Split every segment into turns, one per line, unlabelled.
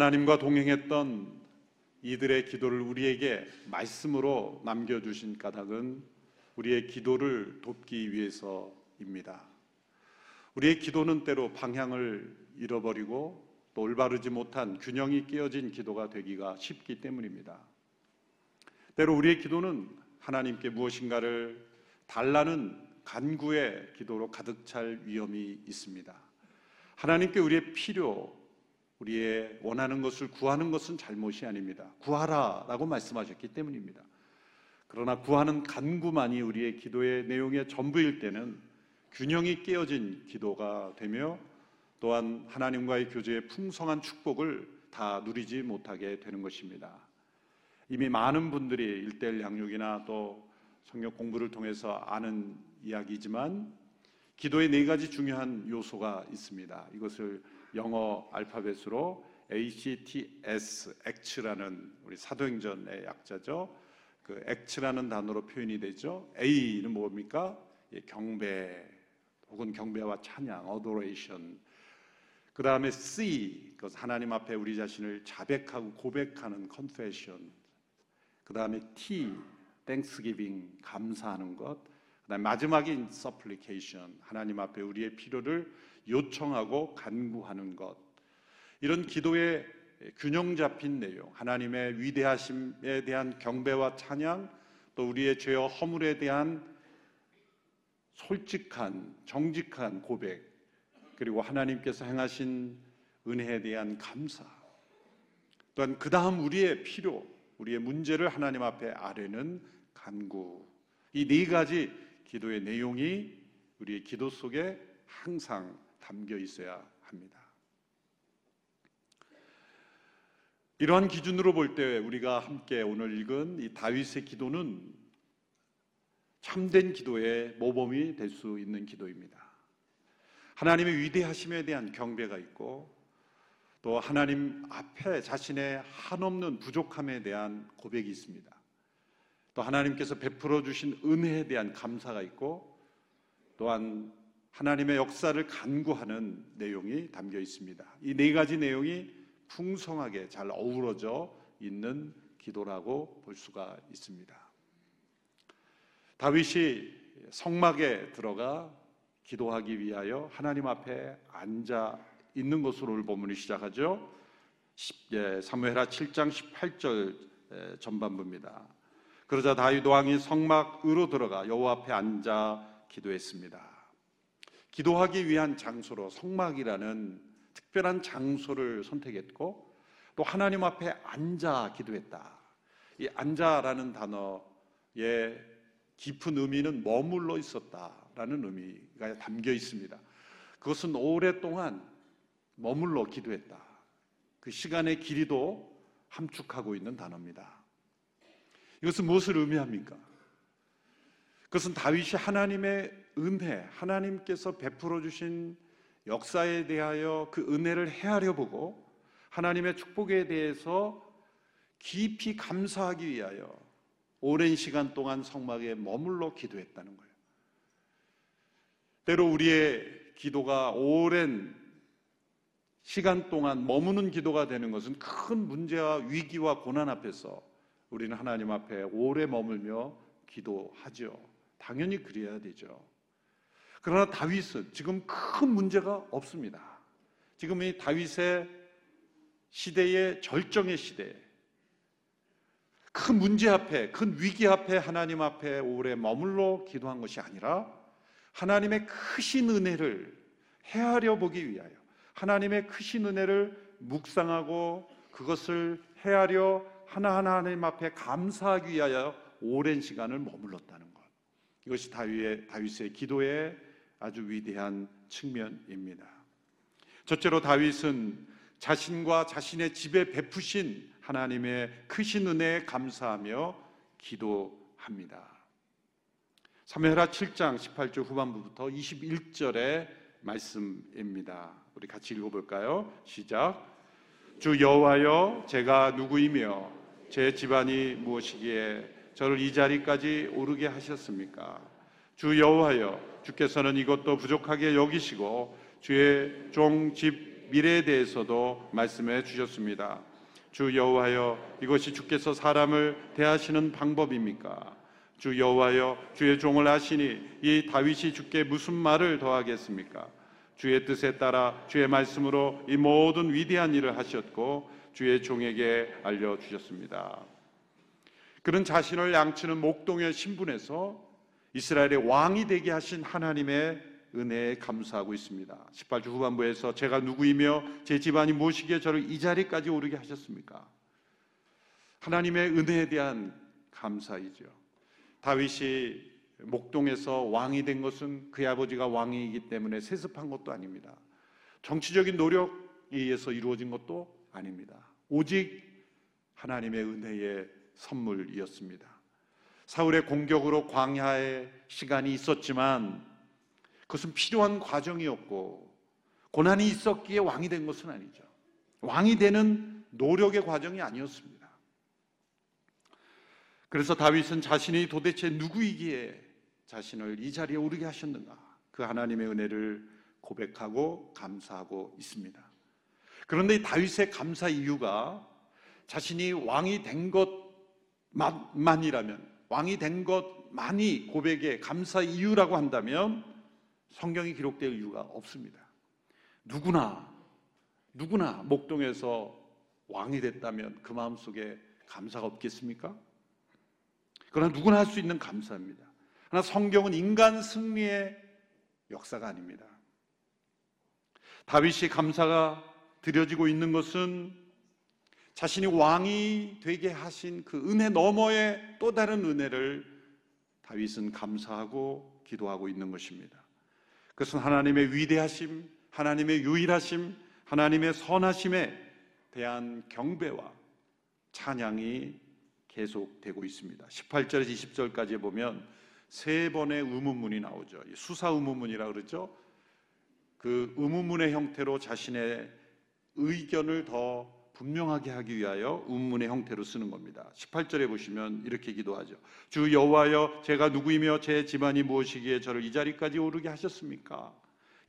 하나님과 동행했던 이들의 기도를 우리에게 말씀으로 남겨주신 까닭은 우리의 기도를 돕기 위해서입니다. 우리의 기도는 때로 방향을 잃어버리고 또 올바르지 못한 균형이 깨어진 기도가 되기가 쉽기 때문입니다. 때로 우리의 기도는 하나님께 무엇인가를 달라는 간구의 기도로 가득 찰 위험이 있습니다. 하나님께 우리의 필요, 우리의 원하는 것을 구하는 것은 잘못이 아닙니다. 구하라 라고 말씀하셨기 때문입니다. 그러나 구하는 간구만이 우리의 기도의 내용의 전부일 때는 균형이 깨어진 기도가 되며 또한 하나님과의 교제의 풍성한 축복을 다 누리지 못하게 되는 것입니다. 이미 많은 분들이 일대일 양육이나 또 성경 공부를 통해서 아는 이야기지만 기도의 네 가지 중요한 요소가 있습니다. 이것을 영어 알파벳으로 ACTS, ACT라는 우리 사도행전의 약자죠. 그 ACT라는 단어로 표현이 되죠. A는 뭡니까? 예, 경배 혹은 경배와 찬양, adoration. 그 다음에 C, 그 하나님 앞에 우리 자신을 자백하고 고백하는 confession. 그 다음에 T, thanksgiving, 감사하는 것. 그 다음에 마지막인 supplication, 하나님 앞에 우리의 필요를 요청하고 간구하는 것. 이런 기도의 균형 잡힌 내용, 하나님의 위대하심에 대한 경배와 찬양, 또 우리의 죄와 허물에 대한 솔직한, 정직한 고백, 그리고 하나님께서 행하신 은혜에 대한 감사, 또한 그 다음 우리의 필요, 우리의 문제를 하나님 앞에 아뢰는 간구. 이 네 가지 기도의 내용이 우리의 기도 속에 항상 담겨 있어야 합니다. 이러한 기준으로 볼 때 우리가 함께 오늘 읽은 이 다윗의 기도는 참된 기도의 모범이 될 수 있는 기도입니다. 하나님의 위대하심에 대한 경배가 있고 또 하나님 앞에 자신의 한없는 부족함에 대한 고백이 있습니다. 또 하나님께서 베풀어 주신 은혜에 대한 감사가 있고 또한 하나님의 역사를 간구하는 내용이 담겨 있습니다. 이 네 가지 내용이 풍성하게 잘 어우러져 있는 기도라고 볼 수가 있습니다. 다윗이 성막에 들어가 기도하기 위하여 하나님 앞에 앉아 있는 것으로 본문이 시작하죠. 예, 사무엘하 7장 18절 전반부입니다. 그러자 다윗 왕이 성막으로 들어가 여호와 앞에 앉아 기도했습니다. 기도하기 위한 장소로 성막이라는 특별한 장소를 선택했고 또 하나님 앞에 앉아 기도했다. 이 앉아라는 단어의 깊은 의미는 머물러 있었다라는 의미가 담겨 있습니다. 그것은 오랫동안 머물러 기도했다. 그 시간의 길이도 함축하고 있는 단어입니다. 이것은 무엇을 의미합니까? 그것은 다윗이 하나님의 은혜, 하나님께서 베풀어 주신 역사에 대하여 그 은혜를 헤아려 보고 하나님의 축복에 대해서 깊이 감사하기 위하여 오랜 시간 동안 성막에 머물러 기도했다는 거예요. 때로 우리의 기도가 오랜 시간 동안 머무는 기도가 되는 것은 큰 문제와 위기와 고난 앞에서 우리는 하나님 앞에 오래 머물며 기도하죠. 당연히 그래야 되죠. 그러나 다윗은 지금 큰 문제가 없습니다. 지금 이 다윗의 시대의 절정의 시대, 큰 문제 앞에, 큰 위기 앞에 하나님 앞에 오래 머물러 기도한 것이 아니라 하나님의 크신 은혜를 헤아려 보기 위하여 하나님의 크신 은혜를 묵상하고 그것을 헤아려 하나하나 하나님 앞에 감사하기 위하여 오랜 시간을 머물렀다는 것. 이것이 다윗의, 다윗의 기도의 아주 위대한 측면입니다. 첫째로 다윗은 자신과 자신의 집에 베푸신 하나님의 크신 은혜에 감사하며 기도합니다. 사무엘하 7장 18절 후반부부터 21절의 말씀입니다. 우리 같이 읽어 볼까요? 시작. 주 여호와여, 제가 누구이며 제 집안이 무엇이기에 저를 이 자리까지 오르게 하셨습니까? 주 여호와여, 주께서는 이것도 부족하게 여기시고 주의 종 집 미래에 대해서도 말씀해 주셨습니다. 주 여호와여 이것이 주께서 사람을 대하시는 방법입니까? 주 여호와여 주의 종을 하시니 이 다윗이 주께 무슨 말을 더하겠습니까? 주의 뜻에 따라 주의 말씀으로 이 모든 위대한 일을 하셨고 주의 종에게 알려 주셨습니다. 그런 자신을 양치는 목동의 신분에서 이스라엘의 왕이 되게 하신 하나님의 은혜에 감사하고 있습니다. 18주 후반부에서 제가 누구이며 제 집안이 무엇이기에 저를 이 자리까지 오르게 하셨습니까? 하나님의 은혜에 대한 감사이죠. 다윗이 목동에서 왕이 된 것은 그의 아버지가 왕이기 때문에 세습한 것도 아닙니다. 정치적인 노력에 의해서 이루어진 것도 아닙니다. 오직 하나님의 은혜의 선물이었습니다. 사울의 공격으로 광야의 시간이 있었지만 그것은 필요한 과정이었고 고난이 있었기에 왕이 된 것은 아니죠. 왕이 되는 노력의 과정이 아니었습니다. 그래서 다윗은 자신이 도대체 누구이기에 자신을 이 자리에 오르게 하셨는가? 그 하나님의 은혜를 고백하고 감사하고 있습니다. 그런데 이 다윗의 감사 이유가 자신이 왕이 된 것만이라면 왕이 된 것만이 고백의 감사 이유라고 한다면 성경이 기록될 이유가 없습니다. 누구나 누구나 목동에서 왕이 됐다면 그 마음 속에 감사가 없겠습니까? 그러나 누구나 할 수 있는 감사입니다. 그러나 성경은 인간 승리의 역사가 아닙니다. 다윗이 감사가 드려지고 있는 것은 자신이 왕이 되게 하신 그 은혜 너머의 또 다른 은혜를 다윗은 감사하고 기도하고 있는 것입니다. 그것은 하나님의 위대하심, 하나님의 유일하심, 하나님의 선하심에 대한 경배와 찬양이 계속되고 있습니다. 18절에서 20절까지 보면 세 번의 의문문이 나오죠. 수사 의문문이라 그러죠. 그 의문문의 형태로 자신의 의견을 더 분명하게 하기 위하여 의문의 형태로 쓰는 겁니다. 18절에 보시면 이렇게 기도하죠. 주 여호와여 제가 누구이며 제 집안이 무엇이기에 저를 이 자리까지 오르게 하셨습니까?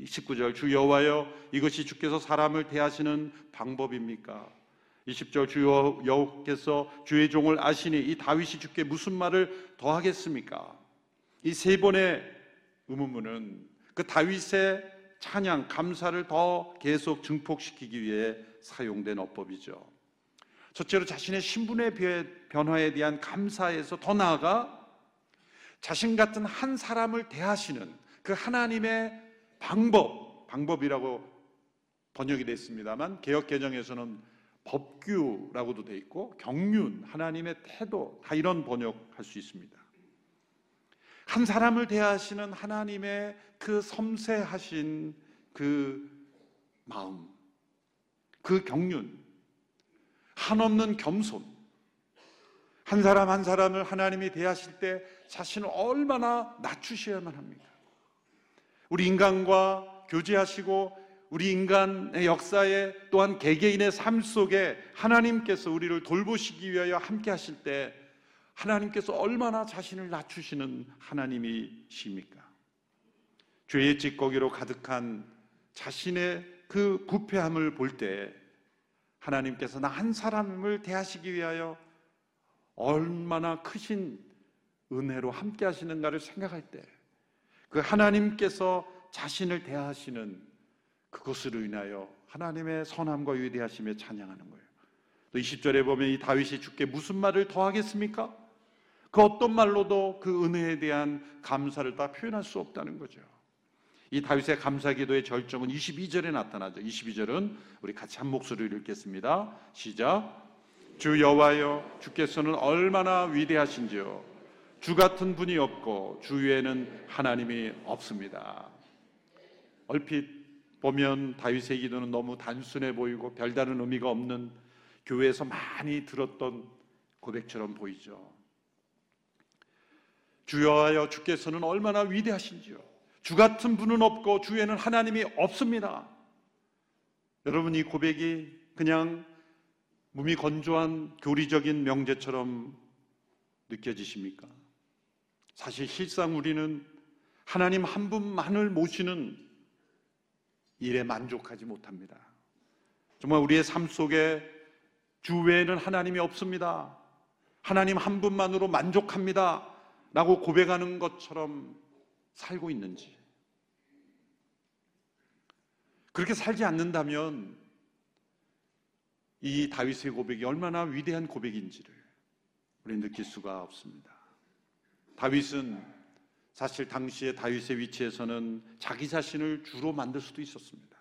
19절 주 여호와여 이것이 주께서 사람을 대하시는 방법입니까? 20절 주 여호께서 주의 종을 아시니 이 다윗이 주께 무슨 말을 더하겠습니까? 이 세 번의 의문문은 그 다윗의 찬양, 감사를 더 계속 증폭시키기 위해 사용된 어법이죠. 첫째로 자신의 신분의 변화에 대한 감사에서 더 나아가 자신 같은 한 사람을 대하시는 그 하나님의 방법, 방법이라고 번역이 됐습니다만 개혁 개정에서는 법규라고도 돼 있고 경륜, 하나님의 태도 다 이런 번역할 수 있습니다. 한 사람을 대하시는 하나님의 그 섬세하신 그 마음, 그 경륜, 한없는 겸손, 한 사람 한 사람을 하나님이 대하실 때 자신을 얼마나 낮추셔야만 합니까? 우리 인간과 교제하시고 우리 인간의 역사에 또한 개개인의 삶 속에 하나님께서 우리를 돌보시기 위하여 함께 하실 때 하나님께서 얼마나 자신을 낮추시는 하나님이십니까? 죄의 찌꺼기로 가득한 자신의 그 부패함을 볼 때 하나님께서 나 한 사람을 대하시기 위하여 얼마나 크신 은혜로 함께 하시는가를 생각할 때 그 하나님께서 자신을 대하시는 그것으로 인하여 하나님의 선함과 위대하심에 찬양하는 거예요. 또 20절에 보면 이 다윗이 주께 무슨 말을 더 하겠습니까? 그 어떤 말로도 그 은혜에 대한 감사를 다 표현할 수 없다는 거죠. 이 다윗의 감사 기도의 절정은 22절에 나타나죠. 22절은 우리 같이 한 목소리로 읽겠습니다. 시작. 주 여호와여 주께서는 얼마나 위대하신지요. 주 같은 분이 없고 주 위에는 하나님이 없습니다. 얼핏 보면 다윗의 기도는 너무 단순해 보이고 별다른 의미가 없는 교회에서 많이 들었던 고백처럼 보이죠. 주여하여 주께서는 얼마나 위대하신지요. 주 같은 분은 없고 주에는 하나님이 없습니다. 여러분 이 고백이 그냥 몸이 건조한 교리적인 명제처럼 느껴지십니까? 사실 실상 우리는 하나님 한 분만을 모시는 일에 만족하지 못합니다. 정말 우리의 삶 속에 주 외에는 하나님이 없습니다. 하나님 한 분만으로 만족합니다. 라고 고백하는 것처럼 살고 있는지. 그렇게 살지 않는다면 이 다윗의 고백이 얼마나 위대한 고백인지를 우리 느낄 수가 없습니다. 다윗은 사실 당시의 다윗의 위치에서는 자기 자신을 주로 만들 수도 있었습니다.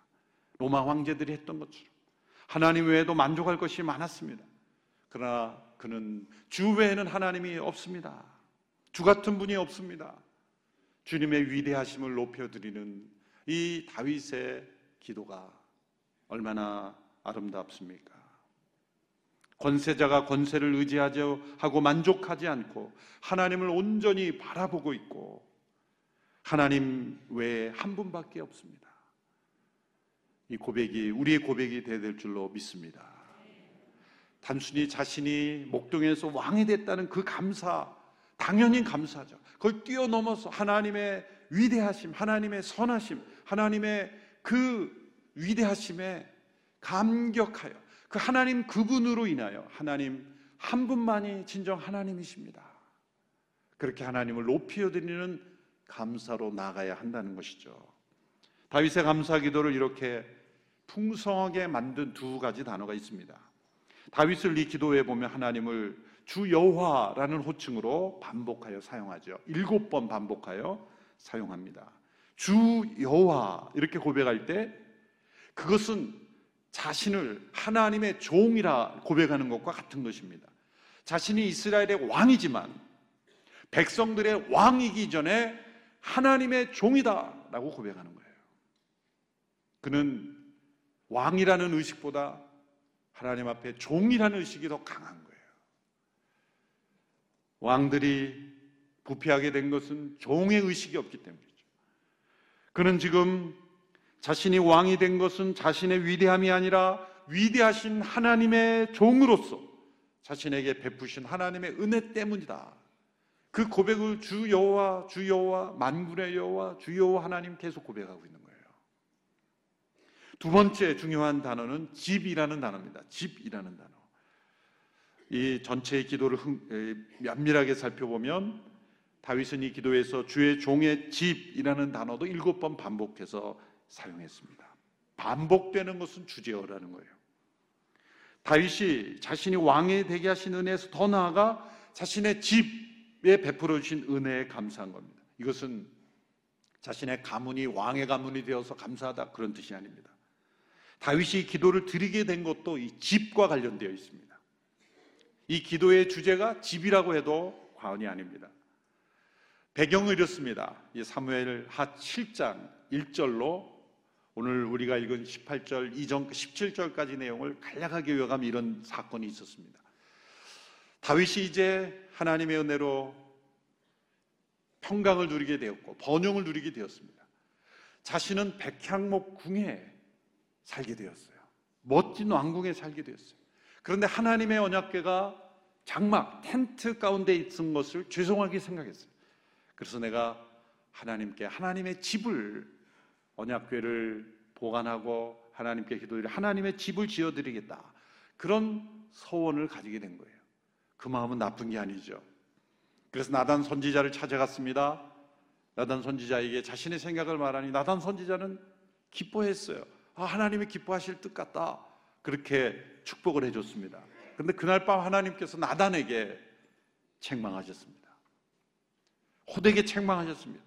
로마 황제들이 했던 것처럼 하나님 외에도 만족할 것이 많았습니다. 그러나 그는 주 외에는 하나님이 없습니다. 주 같은 분이 없습니다. 주님의 위대하심을 높여드리는 이 다윗의 기도가 얼마나 아름답습니까? 권세자가 권세를 의지하지 하고 만족하지 않고 하나님을 온전히 바라보고 있고 하나님 외에 한 분밖에 없습니다. 이 고백이 우리의 고백이 되야 될 줄로 믿습니다. 단순히 자신이 목동에서 왕이 됐다는 그 감사 당연히 감사죠. 그걸 뛰어넘어서 하나님의 위대하심, 하나님의 선하심, 하나님의 그 위대하심에 감격하여 그 하나님 그분으로 인하여 하나님 한 분만이 진정 하나님이십니다. 그렇게 하나님을 높여 드리는 감사로 나가야 한다는 것이죠. 다윗의 감사 기도를 이렇게 풍성하게 만든 두 가지 단어가 있습니다. 다윗을 이 기도에 보면 하나님을 주 여호와라는 호칭으로 반복하여 사용하죠. 일곱 번 반복하여 사용합니다. 주 여호와 이렇게 고백할 때 그것은 자신을 하나님의 종이라 고백하는 것과 같은 것입니다. 자신이 이스라엘의 왕이지만 백성들의 왕이기 전에 하나님의 종이다라고 고백하는 거예요. 그는 왕이라는 의식보다 하나님 앞에 종이라는 의식이 더 강한 거예요. 왕들이 부패하게 된 것은 종의 의식이 없기 때문이죠. 그는 지금 자신이 왕이 된 것은 자신의 위대함이 아니라 위대하신 하나님의 종으로서 자신에게 베푸신 하나님의 은혜 때문이다. 그 고백을 주 여호와 주 여호와 만군의 여호와 주 여호와 하나님 계속 고백하고 있는 거예요. 두 번째 중요한 단어는 집이라는 단어입니다. 집이라는 단어. 이 전체의 기도를 면밀하게 살펴보면 다윗은 이 기도에서 주의 종의 집이라는 단어도 일곱 번 반복해서 사용했습니다. 반복되는 것은 주제어라는 거예요. 다윗이 자신이 왕이 되게 하신 은혜에서 더 나아가 자신의 집에 베풀어 주신 은혜에 감사한 겁니다. 이것은 자신의 가문이 왕의 가문이 되어서 감사하다 그런 뜻이 아닙니다. 다윗이 기도를 드리게 된 것도 이 집과 관련되어 있습니다. 이 기도의 주제가 집이라고 해도 과언이 아닙니다. 배경을 이렇습니다. 이 사무엘 하 7장 1절로 오늘 우리가 읽은 18절 이전 17절까지 내용을 간략하게 요약하면 이런 사건이 있었습니다. 다윗이 이제 하나님의 은혜로 평강을 누리게 되었고 번영을 누리게 되었습니다. 자신은 백향목 궁에 살게 되었어요. 멋진 왕궁에 살게 되었어요. 그런데 하나님의 언약궤가 장막 텐트 가운데 있은 것을 죄송하게 생각했어요. 그래서 내가 하나님께 하나님의 집을 언약궤를 보관하고 하나님께 기도드리 하나님의 집을 지어 드리겠다. 그런 소원을 가지게 된 거예요. 그 마음은 나쁜 게 아니죠. 그래서 나단 선지자를 찾아갔습니다. 나단 선지자에게 자신의 생각을 말하니 나단 선지자는 기뻐했어요. 아, 하나님이 기뻐하실 뜻 같다. 그렇게 축복을 해줬습니다. 그런데 그날 밤 하나님께서 나단에게 책망하셨습니다. 호되게 책망하셨습니다.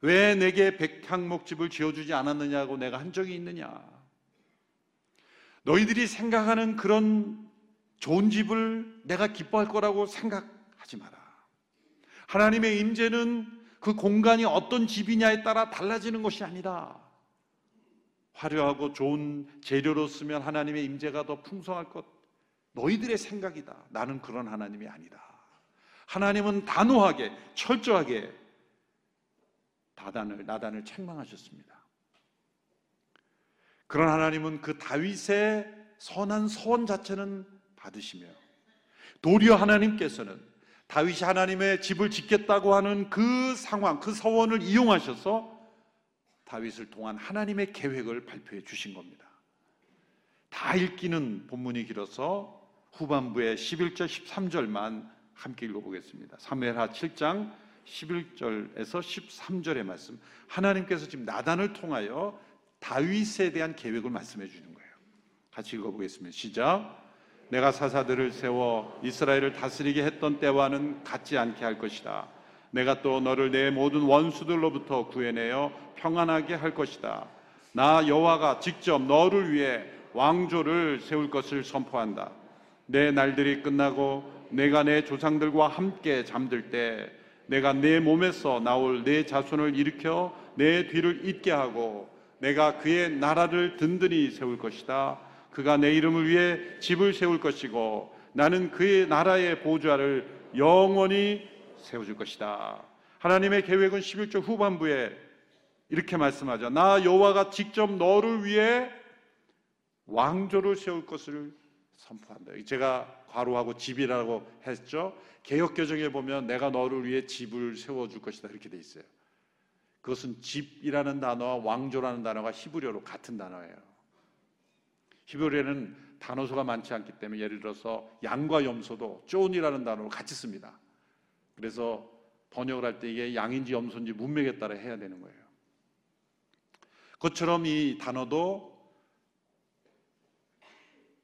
왜 내게 백향목집을 지어주지 않았느냐고 내가 한 적이 있느냐? 너희들이 생각하는 그런 좋은 집을 내가 기뻐할 거라고 생각하지 마라. 하나님의 임재는 그 공간이 어떤 집이냐에 따라 달라지는 것이 아니다. 화려하고 좋은 재료로 쓰면 하나님의 임재가 더 풍성할 것. 너희들의 생각이다. 나는 그런 하나님이 아니다. 하나님은 단호하게, 철저하게 나단을, 나단을 책망하셨습니다. 그런 하나님은 그 다윗의 선한 소원 자체는 받으시며 도리어 하나님께서는 다윗이 하나님의 집을 짓겠다고 하는 그 상황, 그 서원을 이용하셔서 다윗을 통한 하나님의 계획을 발표해 주신 겁니다. 다 읽기는 본문이 길어서 후반부에 11절 13절만 함께 읽어보겠습니다. 사무엘하 7장 11절에서 13절의 말씀. 하나님께서 지금 나단을 통하여 다윗에 대한 계획을 말씀해 주는 거예요. 같이 읽어보겠습니다. 시작. 내가 사사들을 세워 이스라엘을 다스리게 했던 때와는 같지 않게 할 것이다. 내가 또 너를 내 모든 원수들로부터 구해내어 평안하게 할 것이다. 나 여호와가 직접 너를 위해 왕조를 세울 것을 선포한다. 내 날들이 끝나고 내가 내 조상들과 함께 잠들 때 내가 내 몸에서 나올 내 자손을 일으켜 내 뒤를 잇게 하고 내가 그의 나라를 든든히 세울 것이다. 그가 내 이름을 위해 집을 세울 것이고 나는 그의 나라의 보좌를 영원히 세워줄 것이다. 하나님의 계획은 11절 후반부에 이렇게 말씀하죠. 나 여호와가 직접 너를 위해 왕조를 세울 것을 선포한다. 제가 괄호하고 집이라고 했죠. 개역 개정에 보면 내가 너를 위해 집을 세워 줄 것이다 이렇게 돼 있어요. 그것은 집이라는 단어와 왕조라는 단어가 히브리어로 같은 단어예요. 히브리어는 단어수가 많지 않기 때문에 예를 들어서 양과 염소도 צאן이라는 단어로 같이 씁니다. 그래서 번역을 할 때 이게 양인지 염소인지 문맥에 따라 해야 되는 거예요. 그처럼 이 단어도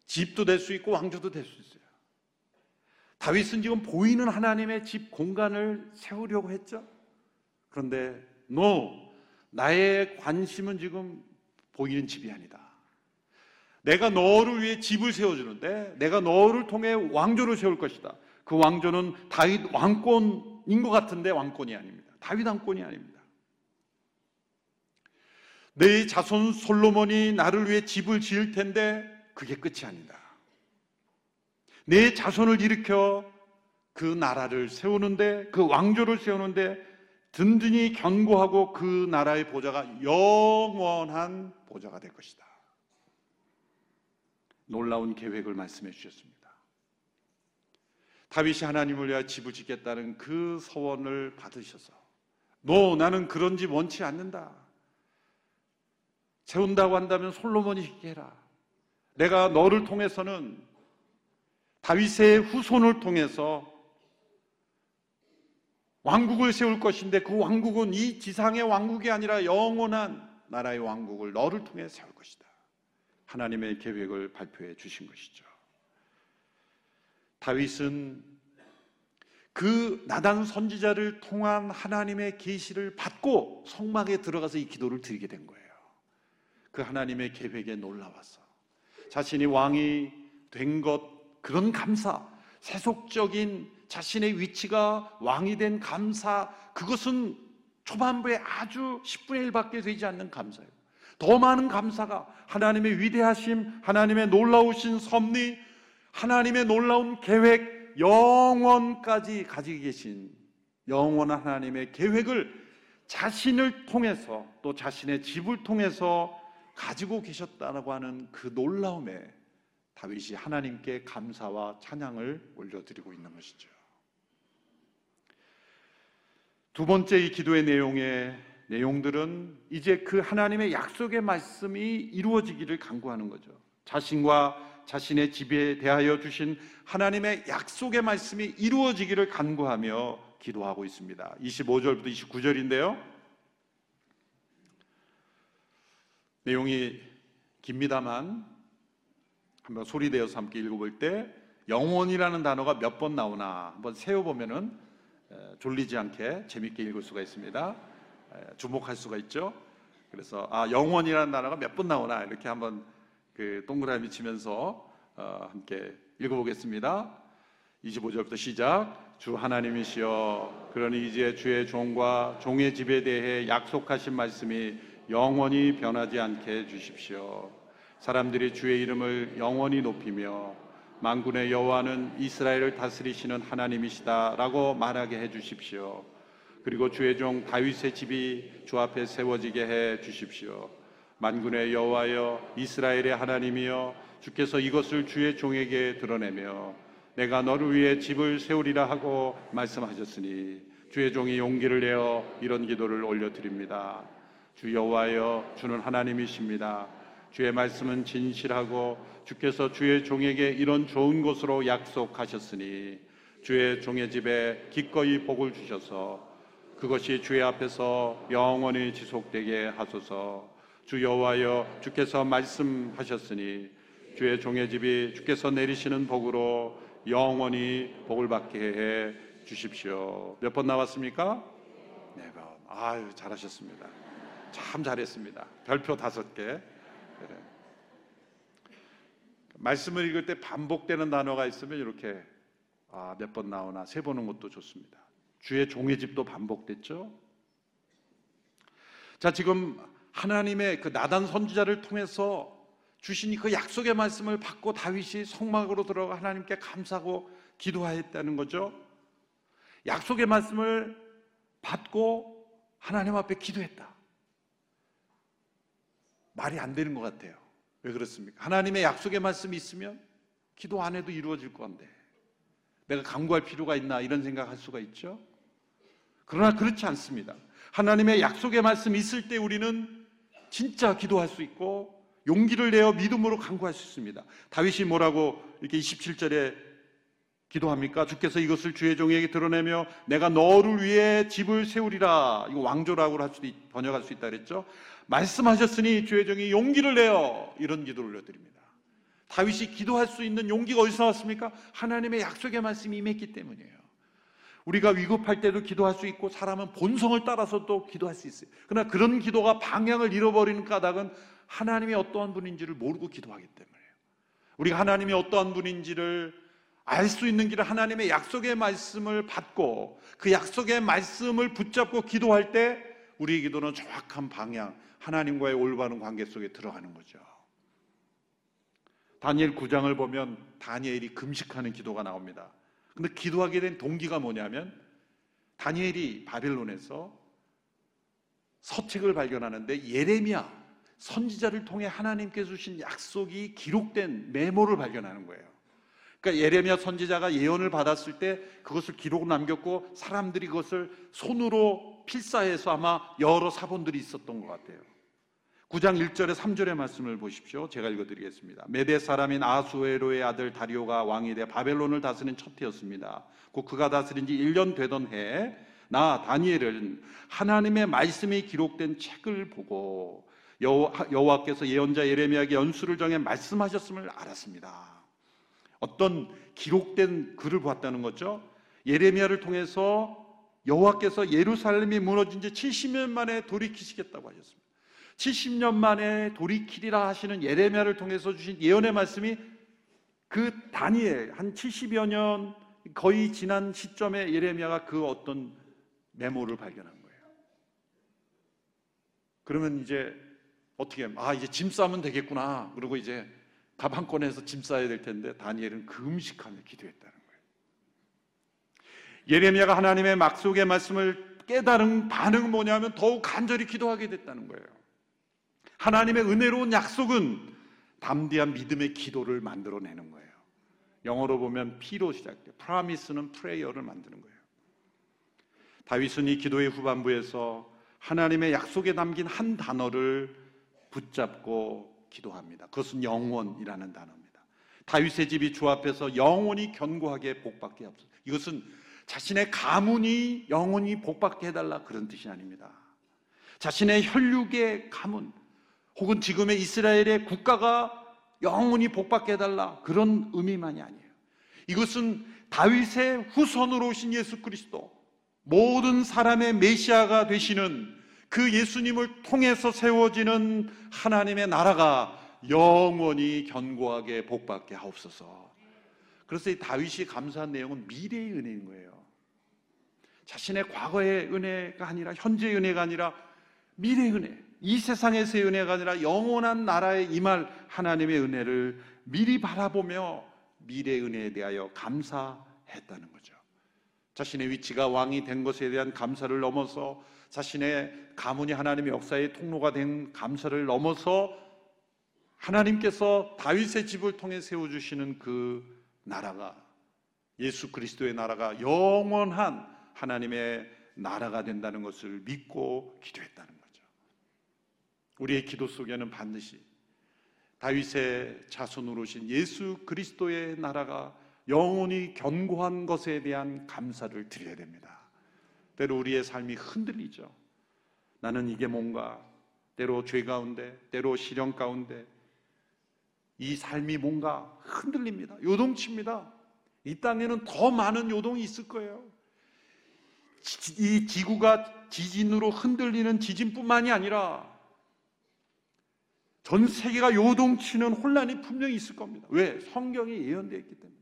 집도 될 수 있고 왕조도 될 수 있어요. 다윗은 지금 보이는 하나님의 집 공간을 세우려고 했죠. 그런데 no, 나의 관심은 지금 보이는 집이 아니다. 내가 너를 위해 집을 세워주는데 내가 너를 통해 왕조를 세울 것이다. 그 왕조는 다윗 왕권인 것 같은데 왕권이 아닙니다. 다윗 왕권이 아닙니다. 내 자손 솔로몬이 나를 위해 집을 지을 텐데 그게 끝이 아니다. 내 자손을 일으켜 그 나라를 세우는데 그 왕조를 세우는데 든든히 견고하고 그 나라의 보좌가 영원한 보좌가 될 것이다. 놀라운 계획을 말씀해 주셨습니다. 다윗이 하나님을 위하여 집을 짓겠다는 그 서원을 받으셔서 너 나는 그런 집 원치 않는다. 세운다고 한다면 솔로몬이 짓게 해라. 내가 너를 통해서는 다윗의 후손을 통해서 왕국을 세울 것인데 그 왕국은 이 지상의 왕국이 아니라 영원한 나라의 왕국을 너를 통해 세울 것이다. 하나님의 계획을 발표해 주신 것이죠. 다윗은 그 나단 선지자를 통한 하나님의 계시를 받고 성막에 들어가서 이 기도를 드리게 된 거예요. 그 하나님의 계획에 놀라워서 자신이 왕이 된 것 그런 감사, 세속적인 자신의 위치가 왕이 된 감사 그것은 초반부에 아주 10분의 1밖에 되지 않는 감사예요. 더 많은 감사가 하나님의 위대하심, 하나님의 놀라우신 섭리, 하나님의 놀라운 계획, 영원까지 가지고 계신 영원한 하나님의 계획을 자신을 통해서 또 자신의 집을 통해서 가지고 계셨다라고 하는 그 놀라움에 다윗이 하나님께 감사와 찬양을 올려드리고 있는 것이죠. 두 번째 이 기도의 내용의 내용들은 이제 그 하나님의 약속의 말씀이 이루어지기를 간구하는 거죠. 자신과 자신의 집에 대하여 주신 하나님의 약속의 말씀이 이루어지기를 간구하며 기도하고 있습니다. 25절부터 29절인데요. 내용이 깁니다만 한번 소리내어서 함께 읽어볼 때 영원이라는 단어가 몇 번 나오나 한번 세어보면은 졸리지 않게 재밌게 읽을 수가 있습니다. 주목할 수가 있죠. 그래서 아 영원이라는 단어가 몇 번 나오나 이렇게 한번 그 동그라미 치면서 어, 함께 읽어보겠습니다. 25절부터 시작. 주 하나님이시여, 그러니 이제 주의 종과 종의 집에 대해 약속하신 말씀이 영원히 변하지 않게 해 주십시오. 사람들이 주의 이름을 영원히 높이며 만군의 여호와는 이스라엘을 다스리시는 하나님이시다라고 말하게 해 주십시오. 그리고 주의 종 다윗의 집이 주 앞에 세워지게 해 주십시오. 만군의 여호와여 이스라엘의 하나님이여 주께서 이것을 주의 종에게 드러내며 내가 너를 위해 집을 세우리라 하고 말씀하셨으니 주의 종이 용기를 내어 이런 기도를 올려드립니다. 주 여호와여 주는 하나님이십니다. 주의 말씀은 진실하고 주께서 주의 종에게 이런 좋은 곳으로 약속하셨으니 주의 종의 집에 기꺼이 복을 주셔서 그것이 주의 앞에서 영원히 지속되게 하소서 주 여호와여 주께서 말씀하셨으니 주의 종의 집이 주께서 내리시는 복으로 영원히 복을 받게 해 주십시오. 몇 번 나왔습니까? 네 번. 아유 잘하셨습니다. 참 잘했습니다. 별표 다섯 개. 그래. 말씀을 읽을 때 반복되는 단어가 있으면 이렇게 아, 몇 번 나오나 세 보는 것도 좋습니다. 주의 종의 집도 반복됐죠. 자, 지금 하나님의 그 나단 선지자를 통해서 주신 그 약속의 말씀을 받고 다윗이 성막으로 들어가 하나님께 감사하고 기도하였다는 거죠. 약속의 말씀을 받고 하나님 앞에 기도했다. 말이 안 되는 것 같아요. 왜 그렇습니까? 하나님의 약속의 말씀이 있으면 기도 안 해도 이루어질 건데 내가 강구할 필요가 있나 이런 생각할 수가 있죠. 그러나 그렇지 않습니다. 하나님의 약속의 말씀이 있을 때 우리는 진짜 기도할 수 있고 용기를 내어 믿음으로 강구할 수 있습니다. 다윗이 뭐라고 이렇게 27절에 기도합니까? 주께서 이것을 주의 종에게 드러내며 내가 너를 위해 집을 세우리라. 이거 왕조라고 할 수도 번역할 수 있다 그랬죠. 말씀하셨으니 주의 종이 용기를 내어 이런 기도를 올려드립니다. 다윗이 기도할 수 있는 용기가 어디서 나왔습니까? 하나님의 약속의 말씀이 임했기 때문이에요. 우리가 위급할 때도 기도할 수 있고 사람은 본성을 따라서 또 기도할 수 있어요. 그러나 그런 기도가 방향을 잃어버리는 까닭은 하나님이 어떠한 분인지를 모르고 기도하기 때문에요. 우리가 하나님이 어떠한 분인지를 알 수 있는 길은 하나님의 약속의 말씀을 받고 그 약속의 말씀을 붙잡고 기도할 때 우리의 기도는 정확한 방향, 하나님과의 올바른 관계 속에 들어가는 거죠. 다니엘 9장을 보면 다니엘이 금식하는 기도가 나옵니다. 근데 기도하게 된 동기가 뭐냐면 다니엘이 바벨론에서 서책을 발견하는데 예레미야 선지자를 통해 하나님께 주신 약속이 기록된 메모를 발견하는 거예요. 그러니까 예레미야 선지자가 예언을 받았을 때 그것을 기록 남겼고 사람들이 그것을 손으로 필사해서 아마 여러 사본들이 있었던 것 같아요. 9장 1절에 3절의 말씀을 보십시오. 제가 읽어드리겠습니다. 메대 사람인 아수에로의 아들 다리오가 왕이 돼 바벨론을 다스린 첫 해였습니다. 곧 그가 다스린 지 1년 되던 해에 나 다니엘은 하나님의 말씀이 기록된 책을 보고 여호와, 께서 예언자 예레미야에게 연수를 정해 말씀하셨음을 알았습니다. 어떤 기록된 글을 보았다는 거죠. 예레미야를 통해서 여호와께서 예루살렘이 무너진 지 70년 만에 돌이키시겠다고 하셨습니다. 70년 만에 돌이키리라 하시는 예레미야를 통해서 주신 예언의 말씀이 그 다니엘 한 70여 년 거의 지난 시점에 예레미야가 그 어떤 메모를 발견한 거예요. 그러면 이제 어떻게 아 이제 짐 싸면 되겠구나. 그리고 이제 가방 꺼내서 짐 싸야 될 텐데 다니엘은 금식하며 기도했다는 거예요. 예레미야가 하나님의 막속의 말씀을 깨달은 반응은 뭐냐면 더욱 간절히 기도하게 됐다는 거예요. 하나님의 은혜로운 약속은 담대한 믿음의 기도를 만들어내는 거예요. 영어로 보면 P로 시작돼요. Promise는 prayer를 만드는 거예요. 다윗은 이 기도의 후반부에서 하나님의 약속에 담긴 한 단어를 붙잡고 기도합니다. 그것은 영원이라는 단어입니다. 다윗의 집이 주 앞에서 영원히 견고하게 복받게 하옵소서. 이것은 자신의 가문이 영원히 복받게 해달라 그런 뜻이 아닙니다. 자신의 혈육의 가문 혹은 지금의 이스라엘의 국가가 영원히 복받게 해달라 그런 의미만이 아니에요. 이것은 다윗의 후손으로 오신 예수 그리스도 모든 사람의 메시아가 되시는 그 예수님을 통해서 세워지는 하나님의 나라가 영원히 견고하게 복받게 하옵소서. 그래서 이 다윗이 감사한 내용은 미래의 은혜인 거예요. 자신의 과거의 은혜가 아니라 현재의 은혜가 아니라 미래의 은혜, 이 세상에서의 은혜가 아니라 영원한 나라에 임할 하나님의 은혜를 미리 바라보며 미래의 은혜에 대하여 감사했다는 거죠. 자신의 위치가 왕이 된 것에 대한 감사를 넘어서 자신의 가문이 하나님의 역사의 통로가 된 감사를 넘어서 하나님께서 다윗의 집을 통해 세워 주시는 그 나라가 예수 그리스도의 나라가 영원한 하나님의 나라가 된다는 것을 믿고 기도했다는 거죠. 우리의 기도 속에는 반드시 다윗의 자손으로 오신 예수 그리스도의 나라가 영원히 견고한 것에 대한 감사를 드려야 됩니다. 때로 우리의 삶이 흔들리죠. 나는 이게 뭔가 때로 죄 가운데, 때로 시련 가운데 이 삶이 뭔가 흔들립니다. 요동칩니다. 이 땅에는 더 많은 요동이 있을 거예요. 이 지구가 지진으로 흔들리는 지진뿐만이 아니라 전 세계가 요동치는 혼란이 분명히 있을 겁니다. 왜? 성경에 예언되어 있기 때문에.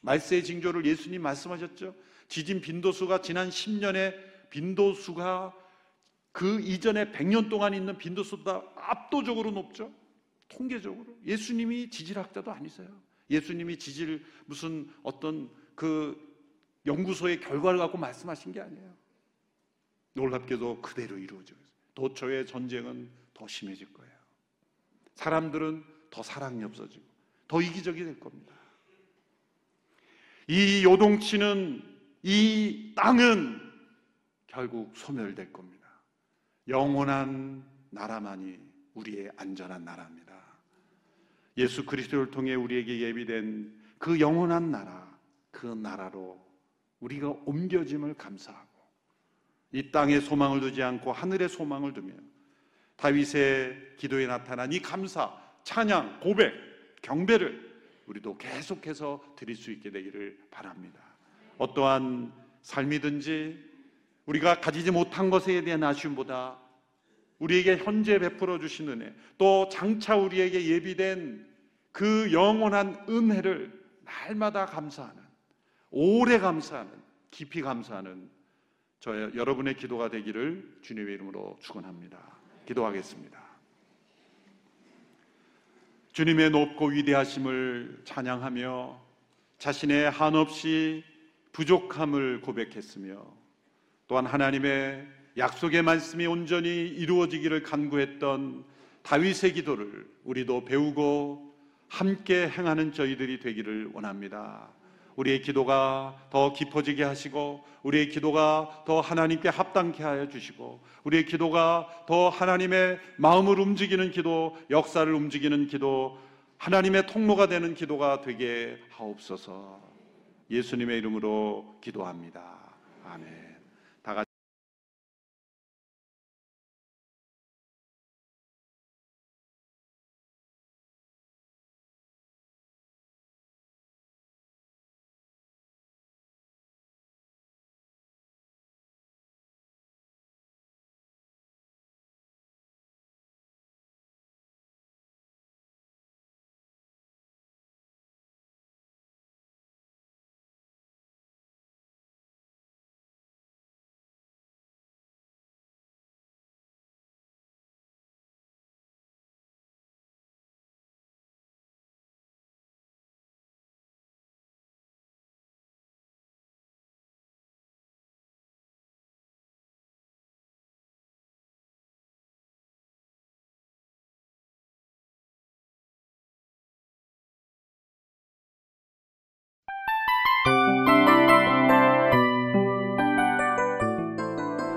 말세의 징조를 예수님 말씀하셨죠. 지진 빈도수가 지난 10년에 빈도수가 그 이전에 100년 동안 있는 빈도수보다 압도적으로 높죠. 통계적으로. 예수님이 지질학자도 아니세요. 예수님이 지질 무슨 어떤 그 연구소의 결과를 갖고 말씀하신 게 아니에요. 놀랍게도 그대로 이루어지고 있어요. 도처의 전쟁은 더 심해질 거예요. 사람들은 더 사랑이 없어지고 더 이기적이 될 겁니다. 이 요동치는 이 땅은 결국 소멸될 겁니다. 영원한 나라만이 우리의 안전한 나라입니다. 예수 그리스도를 통해 우리에게 예비된 그 영원한 나라, 그 나라로 우리가 옮겨짐을 감사하고 이 땅에 소망을 두지 않고 하늘에 소망을 두며 다윗의 기도에 나타난 이 감사, 찬양, 고백, 경배를 우리도 계속해서 드릴 수 있게 되기를 바랍니다. 어떠한 삶이든지 우리가 가지지 못한 것에 대한 아쉬움보다 우리에게 현재 베풀어 주신 은혜, 또 장차 우리에게 예비된 그 영원한 은혜를 날마다 감사하는, 오래 감사하는, 깊이 감사하는 저 여러분의 기도가 되기를 주님의 이름으로 축원합니다. 기도하겠습니다. 주님의 높고 위대하심을 찬양하며 자신의 한없이 부족함을 고백했으며 또한 하나님의 약속의 말씀이 온전히 이루어지기를 간구했던 다윗의 기도를 우리도 배우고 함께 행하는 저희들이 되기를 원합니다. 우리의 기도가 더 깊어지게 하시고 우리의 기도가 더 하나님께 합당케 하여 주시고 우리의 기도가 더 하나님의 마음을 움직이는 기도, 역사를 움직이는 기도, 하나님의 통로가 되는 기도가 되게 하옵소서. 예수님의 이름으로 기도합니다. 아멘.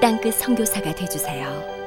땅끝 성교사가 되주세요